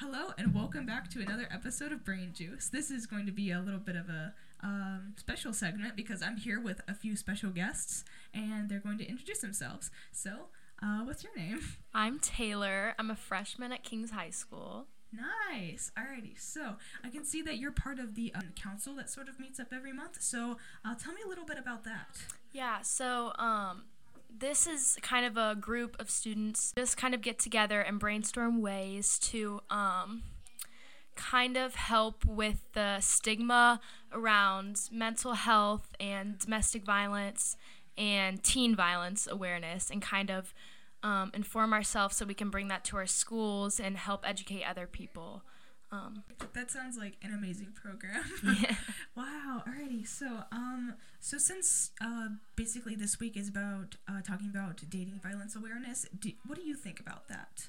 Hello and welcome back to another episode of Brain Juice. This is going to be a little bit of a um, special segment because I'm here with a few special guests and they're going to introduce themselves. So, uh, what's your name? I'm Taylor. I'm a freshman at King's High School. Nice. Alrighty. So I can see that you're part of the um, council that sort of meets up every month. So uh, tell me a little bit about that. Yeah. So um, this is kind of a group of students just kind of get together and brainstorm ways to um, kind of help with the stigma around mental health and domestic violence and teen violence awareness and kind of um, inform ourselves so we can bring that to our schools and help educate other people. Um, that sounds like an amazing program. yeah. wow. Alrighty. So, um, so since uh, basically this week is about uh, talking about dating violence awareness, do, what do you think about that?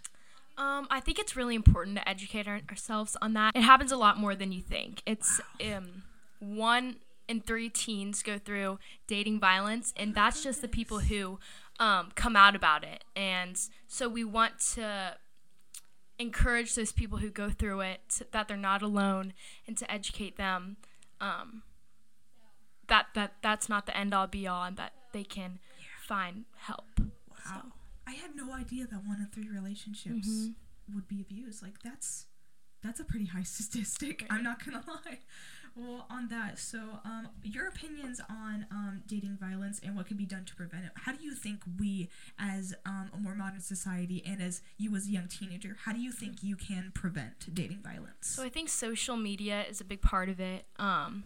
Um, I think it's really important to educate our- ourselves on that. It happens a lot more than you think. It's Wow. um, one in three teens go through dating violence, and that's just the people who um, come out about it. And so we want to encourage those people who go through it that they're not alone, and to educate them um, that that that's not the end all be all, and that they can find help. Wow. I had no idea that one in three relationships Mhm. would be abused. Like that's that's a pretty high statistic. I'm not gonna lie. Well, on that, so um, your opinions on um, dating violence and what can be done to prevent it. How do you think we, as um, a more modern society, and as you as a young teenager, how do you think you can prevent dating violence? So I think social media is a big part of it. Um,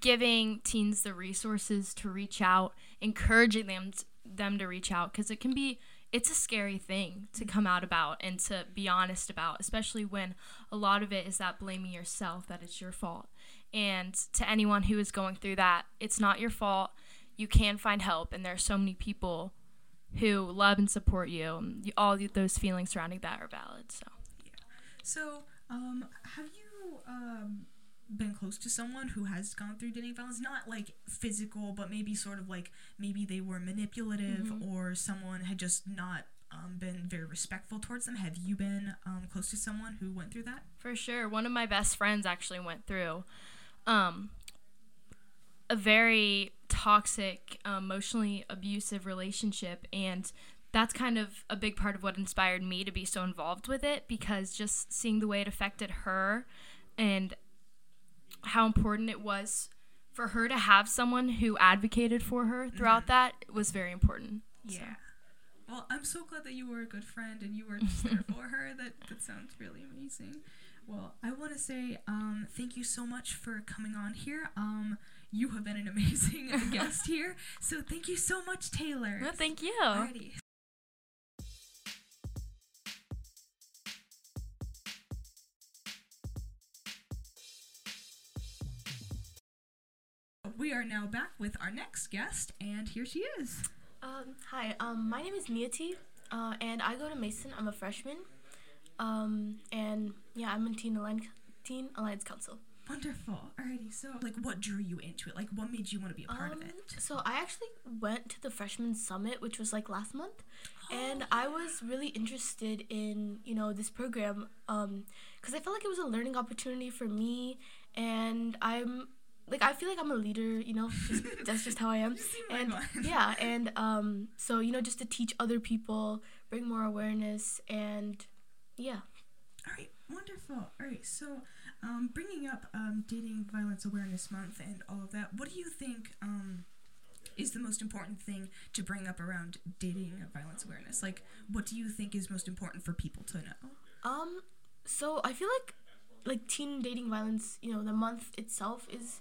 giving teens the resources to reach out, encouraging them t- them to reach out because it can be it's a scary thing to come out about and to be honest about, especially when a lot of it is that blaming yourself that it's your fault. And to anyone who is going through that, it's not your fault. You can find help, and there are so many people who love and support you. All those feelings surrounding that are valid. So. yeah. So, um, have you um, been close to someone who has gone through dating violence? Not like physical, but maybe sort of like maybe they were manipulative or someone had just not um, been very respectful towards them. Have you been um, close to someone who went through that? For sure. One of my best friends actually went through um, a very toxic, emotionally abusive relationship. And that's kind of a big part of what inspired me to be so involved with it because just seeing the way it affected her and how important it was for her to have someone who advocated for her throughout that was very important. So. Well, I'm so glad that you were a good friend and you were just there for her. That that sounds really amazing. Well, I want to say um, thank you so much for coming on here. Um, you have been an amazing guest here. So thank you so much, Taylor. No, thank you. Alrighty. We are now back with our next guest, and here she is. Um, hi, um, my name is Niyati, uh, and I go to Mason. I'm a freshman. Um, and yeah, I'm in Teen Alliance, Teen Alliance Council. Wonderful. Alrighty, so like what drew you into it? Like what made you want to be a part Um, of it? So I actually went to the freshman summit, which was like last month, and I was really interested in you know this program because I felt like it was a learning opportunity for me, and I'm like I feel like I'm a leader, you know, just, that's just how I am, You seem like and yeah, and um, so you know just to teach other people, bring more awareness, and yeah. Alright, wonderful. Alright, so um, bringing up um, Dating Violence Awareness Month and all of that, what do you think um, is the most important thing to bring up around dating violence awareness? Like, what do you think is most important for people to know? Um, so I feel like like teen dating violence, you know, the month itself is,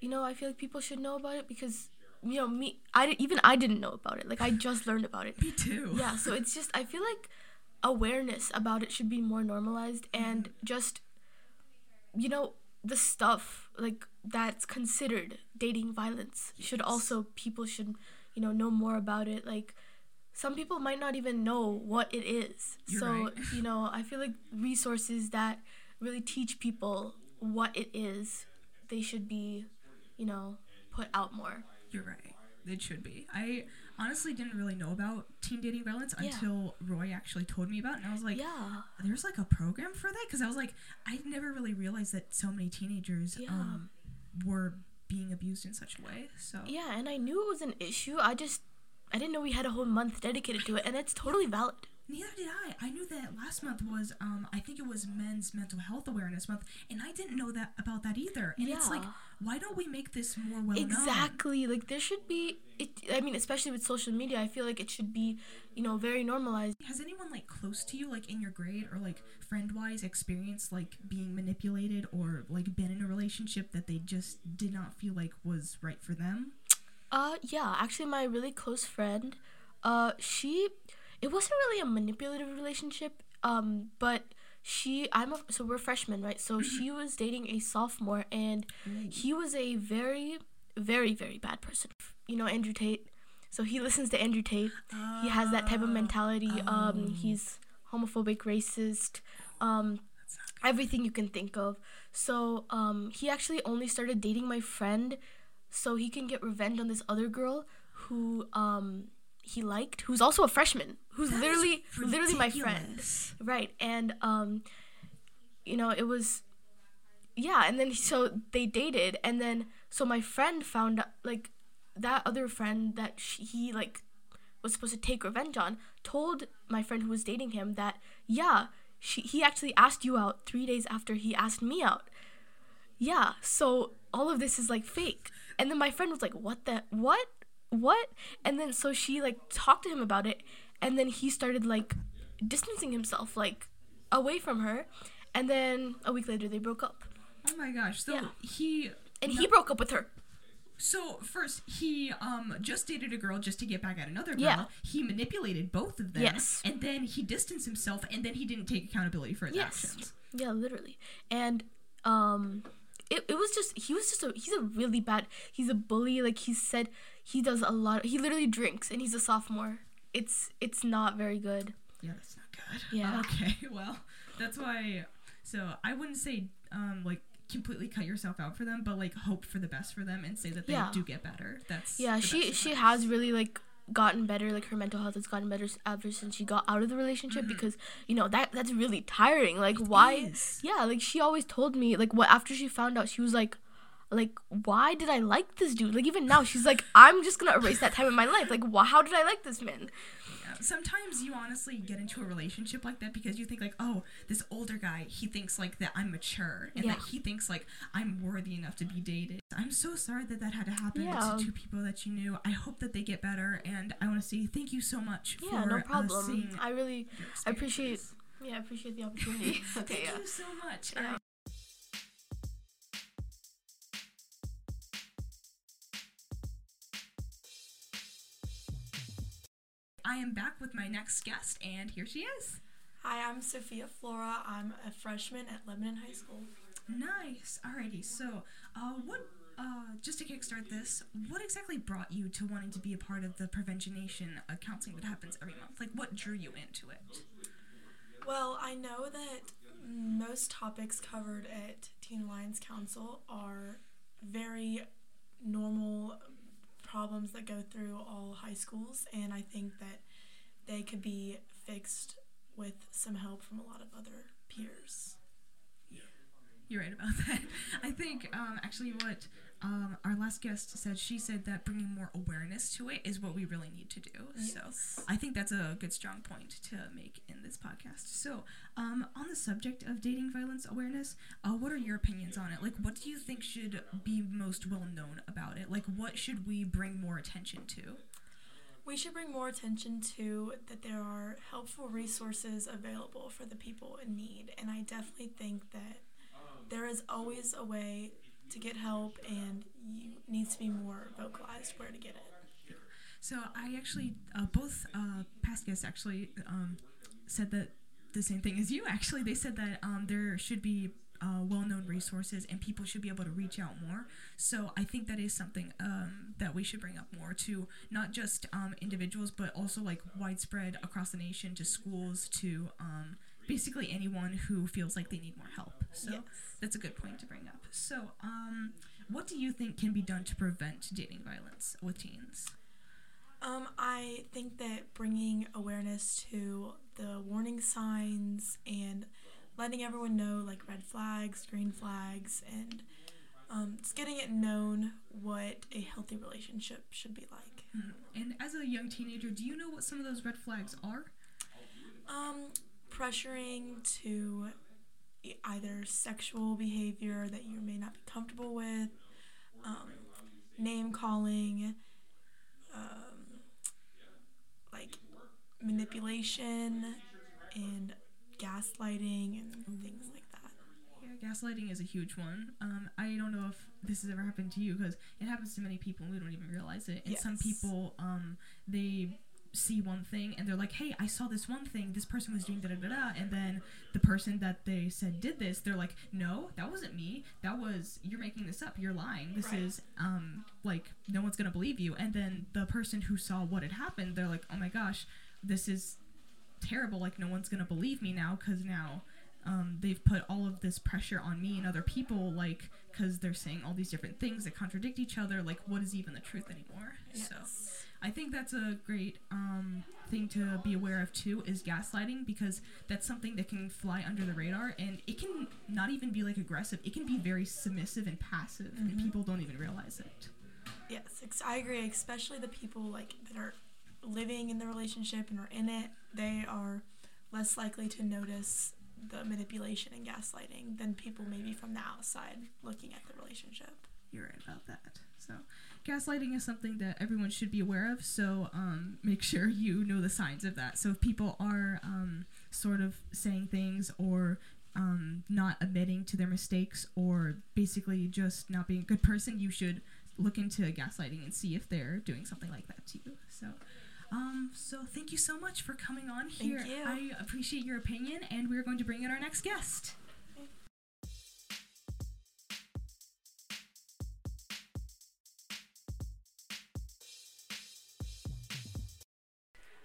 you know, I feel like people should know about it because you know me, I di- even I didn't know about it. Like I just learned about it. Me too. Yeah, so it's just I feel like awareness about it should be more normalized and mm-hmm. just you know the stuff like that's considered dating violence should also people should you know know more about it like some people might not even know what it is You're so right. you know i feel like resources that really teach people what it is they should be you know put out more You're right. It should be. I honestly didn't really know about teen dating violence Yeah. until Roy actually told me about it. And I was like, yeah. there's like a program for that? Because I was like, I never really realized that so many teenagers Yeah. um, were being abused in such a way. So, Yeah, and I knew it was an issue. I just I didn't know we had a whole month dedicated to it, and it's totally valid. Neither did I. I knew that last month was, um, I think it was Men's Mental Health Awareness Month, and I didn't know that about that either. And it's like, why don't we make this more well known? Exactly. Like there should be it I mean, especially with social media, I feel like it should be, you know, very normalized. Has anyone like close to you, like in your grade or like friend wise, experienced like being manipulated or like been in a relationship that they just did not feel like was right for them? Uh yeah, actually my really close friend, uh she it wasn't really a manipulative relationship, um but she I'm a, so we're freshmen, right? So she was dating a sophomore and he was a very very very bad person. You know Andrew Tate. So he listens to Andrew Tate. He has that type of mentality. Um he's homophobic, racist, um everything you can think of. So um he actually only started dating my friend so he can get revenge on this other girl who um he liked who's also a freshman who's That literally literally my friend. right and um you know it was yeah and then so they dated and then so my friend found like that other friend that she, he like was supposed to take revenge on told my friend who was dating him that yeah she, he actually asked you out three days after he asked me out. Yeah so all of this is like fake. And then my friend was like what the what? What? And then so she like talked to him about it and then he started like distancing himself like away from her and then a week later they broke up Oh my gosh! So Yeah. he and he broke up with her So first, he um just dated a girl just to get back at another girl. Yeah. He manipulated both of them. Yes. And then he distanced himself, and then he didn't take accountability for his Yes. actions. Yeah, literally. And um it, it was just he was just a he's a really bad he's a bully like he said he does a lot he literally drinks and he's a sophomore. It's it's not very good. Yeah, that's not good. Yeah. Okay. Well, that's why. So I wouldn't say um like completely cut yourself out for them, but like hope for the best for them and say that they Yeah. do get better. That's Yeah, she she has really like gotten better like her mental health has gotten better ever since she got out of the relationship because you know that that's really tiring like why is. yeah like she always told me like what after she found out she was like like why did i like this dude like even now she's like i'm just gonna erase that time in my life like wh- how did i like this man Yeah. Sometimes you honestly get into a relationship like that because you think like, oh, this older guy, he thinks like that I'm mature and that he thinks like I'm worthy enough to be dated. I'm so sorry that that had to happen Yeah. to two people that you knew. I hope that they get better, and I want to say thank you so much yeah for no uh, problem seeing i really i appreciate yeah i appreciate the opportunity okay Thank yeah you so much. Yeah. I am back with my next guest, and here she is. Hi, I'm Sophia Flora. I'm a freshman at Lebanon High School. Nice. Alrighty. So, uh, what? Uh, just to kickstart this, what exactly brought you to wanting to be a part of the Prevention Nation uh, counseling that happens every month? Like, what drew you into it? Well, I know that most topics covered at Teen Alliance Council are very normal problems that go through all high schools, and I think that they could be fixed with some help from a lot of other peers. You're right about that. I think um, actually what um, our last guest said, she said that bringing more awareness to it is what we really need to do. So I think that's a good strong point to make in this podcast. So um, on the subject of dating violence awareness, uh, what are your opinions on it? Like, what do you think should be most well known about it? Like, what should we bring more attention to? We should bring more attention to that there are helpful resources available for the people in need, and I definitely think that there is always a way to get help, and you needs to be more vocalized where to get it. So I actually, uh, both uh, past guests actually um, said that the same thing as you. Actually, they said that um, there should be uh, well-known resources and people should be able to reach out more. So I think that is something um, that we should bring up more to not just um, individuals, but also like widespread across the nation to schools to um, basically anyone who feels like they need more help. So Yes. that's a good point to bring up. So um, what do you think can be done to prevent dating violence with teens? Um, I think that bringing awareness to the warning signs and letting everyone know like red flags, green flags, and um, just getting it known what a healthy relationship should be like. And as a young teenager, do you know what some of those red flags are? Um, pressuring to either sexual behavior that you may not be comfortable with, um, name calling, um, like manipulation and gaslighting and things like that. Yeah, gaslighting is a huge one. Um, I don't know if this has ever happened to you because it happens to many people and we don't even realize it. And some people, um, they see one thing and they're like, "Hey, I saw this one thing. This person was doing da da da da," and then the person that they said did this, they're like, "No, that wasn't me. That was you're making this up. You're lying. This Right. is um like no one's gonna believe you." And then the person who saw what had happened, they're like, "Oh my gosh, this is terrible. Like no one's gonna believe me now because now." um, they've put all of this pressure on me and other people, like, because they're saying all these different things that contradict each other. Like, what is even the truth anymore? So, I think that's a great um, thing to be aware of too is gaslighting because that's something that can fly under the radar and it can not even be like aggressive. It can be very submissive and passive, and people don't even realize it. Yes, ex- I agree. Especially the people like that are living in the relationship and are in it, they are less likely to notice the manipulation and gaslighting than people maybe from the outside looking at the relationship. You're right about that. So, gaslighting is something that everyone should be aware of. So, um, make sure you know the signs of that. So, if people are um, sort of saying things or um, not admitting to their mistakes or basically just not being a good person, you should look into gaslighting and see if they're doing something like that to you. So, um, so thank you so much for coming on here. you. I appreciate your opinion, and we're going to bring in our next guest.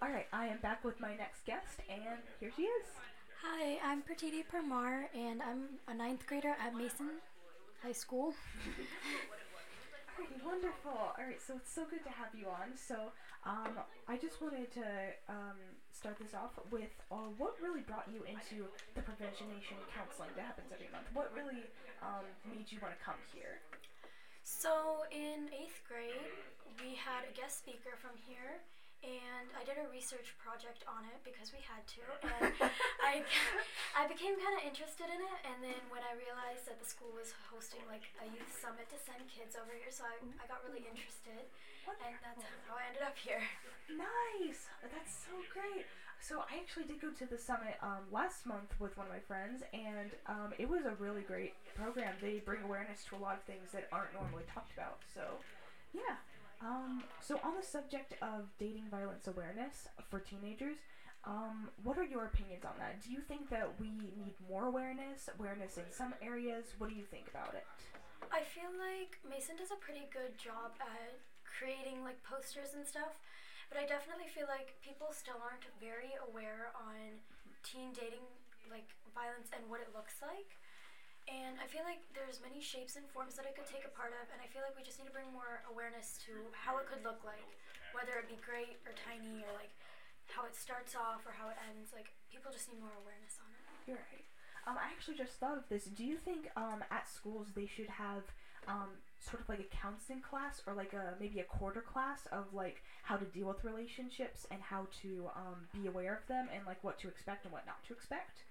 All right, I am back with my next guest, and here she is. Hi, I'm Pratiti Parmar, and I'm a ninth grader at Mason High School. Wonderful. All right, so it's so good to have you on. So, um, I just wanted to um, start this off with uh, what really brought you into the Prevention Nation counseling that happens every month. What really um, made you want to come here? So, in eighth grade, we had a guest speaker from here, and I did a research project on it because we had to, and I, I became kind of interested in it. And then when I realized that the school was hosting like a youth summit to send kids over here, so I, I got really interested, and that's how I ended up here. Nice. That's so great. So I actually did go to the summit um, last month with one of my friends, and um, it was a really great program. They bring awareness to a lot of things that aren't normally talked about. So, yeah. Um, so on the subject of dating violence awareness for teenagers, um, what are your opinions on that? Do you think that we need more awareness? Awareness in some areas? What do you think about it? I feel like Mason does a pretty good job at creating like posters and stuff, but I definitely feel like people still aren't very aware on teen dating like violence and what it looks like. And I feel like there's many shapes and forms that it could take a part of, and I feel like we just need to bring more awareness to how it could look like, whether it be great or tiny or like how it starts off or how it ends. Like people just need more awareness on it. You're right. Um, I actually just thought of this. Do you think um, at schools they should have um, sort of like a counseling class or like a maybe a quarter class of like how to deal with relationships and how to um, be aware of them and like what to expect and what not to expect?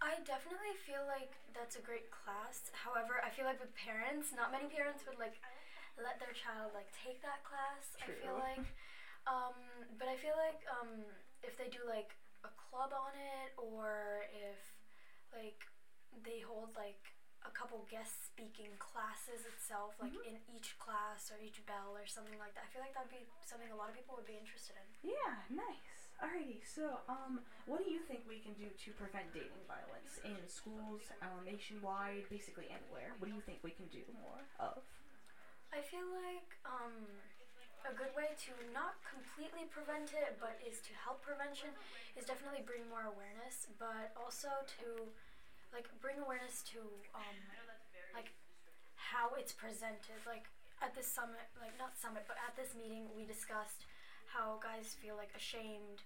I definitely feel like that's a great class. However, I feel like with parents, not many parents would like let their child like take that class. I feel like, um, but I feel like um, if they do like a club on it, or if like they hold like a couple guest speaking classes itself, like in each class or each bell or something like that. I feel like that'd be something a lot of people would be interested in. Yeah, nice. Alrighty, so um, what do you think we can do to prevent dating violence in schools, um, nationwide, basically anywhere? What do you think we can do more of? I feel like um, a good way to not completely prevent it, but is to help prevention, is definitely bring more awareness, but also to like bring awareness to um, like how it's presented. Like at this summit, like not summit, but at this meeting, we discussed how guys feel like ashamed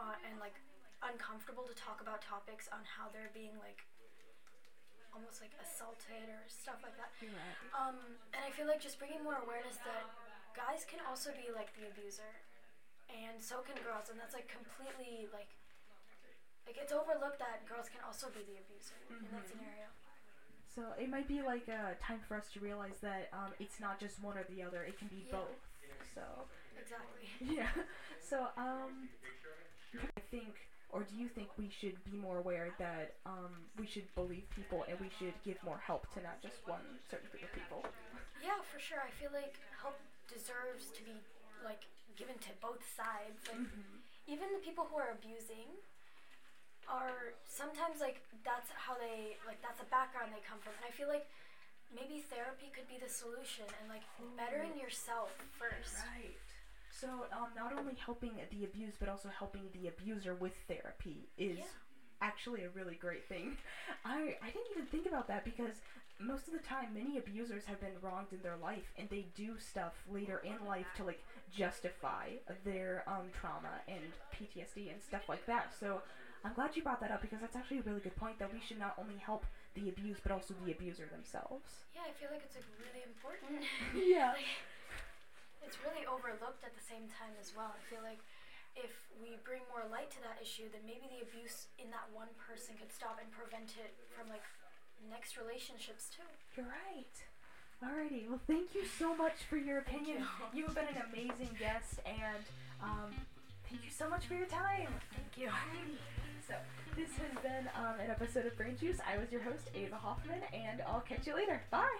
uh, and like uncomfortable to talk about topics on how they're being like almost like assaulted or stuff like that. Right. Um, and I feel like just bringing more awareness that guys can also be like the abuser, and so can girls, and that's like completely like like it's overlooked that girls can also be the abuser in that scenario. So it might be like a time for us to realize that um, it's not just one or the other; it can be Yeah. both. So Exactly. yeah. So um, I think, or do you think we should be more aware that um, we should believe people and we should give more help to not just one certain group of people? Yeah, for sure. I feel like help deserves to be like given to both sides. Like even the people who are abusing are sometimes like that's how they like that's the background they come from. And I feel like maybe therapy could be the solution and like bettering yourself first. Right. So um, not only helping the abused, but also helping the abuser with therapy is Yeah. actually a really great thing. I I didn't even think about that because most of the time, many abusers have been wronged in their life, and they do stuff later in life to like justify their um trauma and PTSD and stuff like that. So. I'm glad you brought that up because that's actually a really good point that we should not only help the abused but also the abuser themselves. Yeah, I feel like it's like really important. Yeah. Like, it's really overlooked at the same time as well. I feel like if we bring more light to that issue, then maybe the abuse in that one person could stop and prevent it from like next relationships too. You're right. Alrighty. Well, thank you so much for your opinion. You. have been an amazing guest, and um, thank you so much for your time. Thank you. Alrighty. So this has been um, an episode of Brain Juice. I was your host, Ava Hoffman, and I'll catch you later. Bye.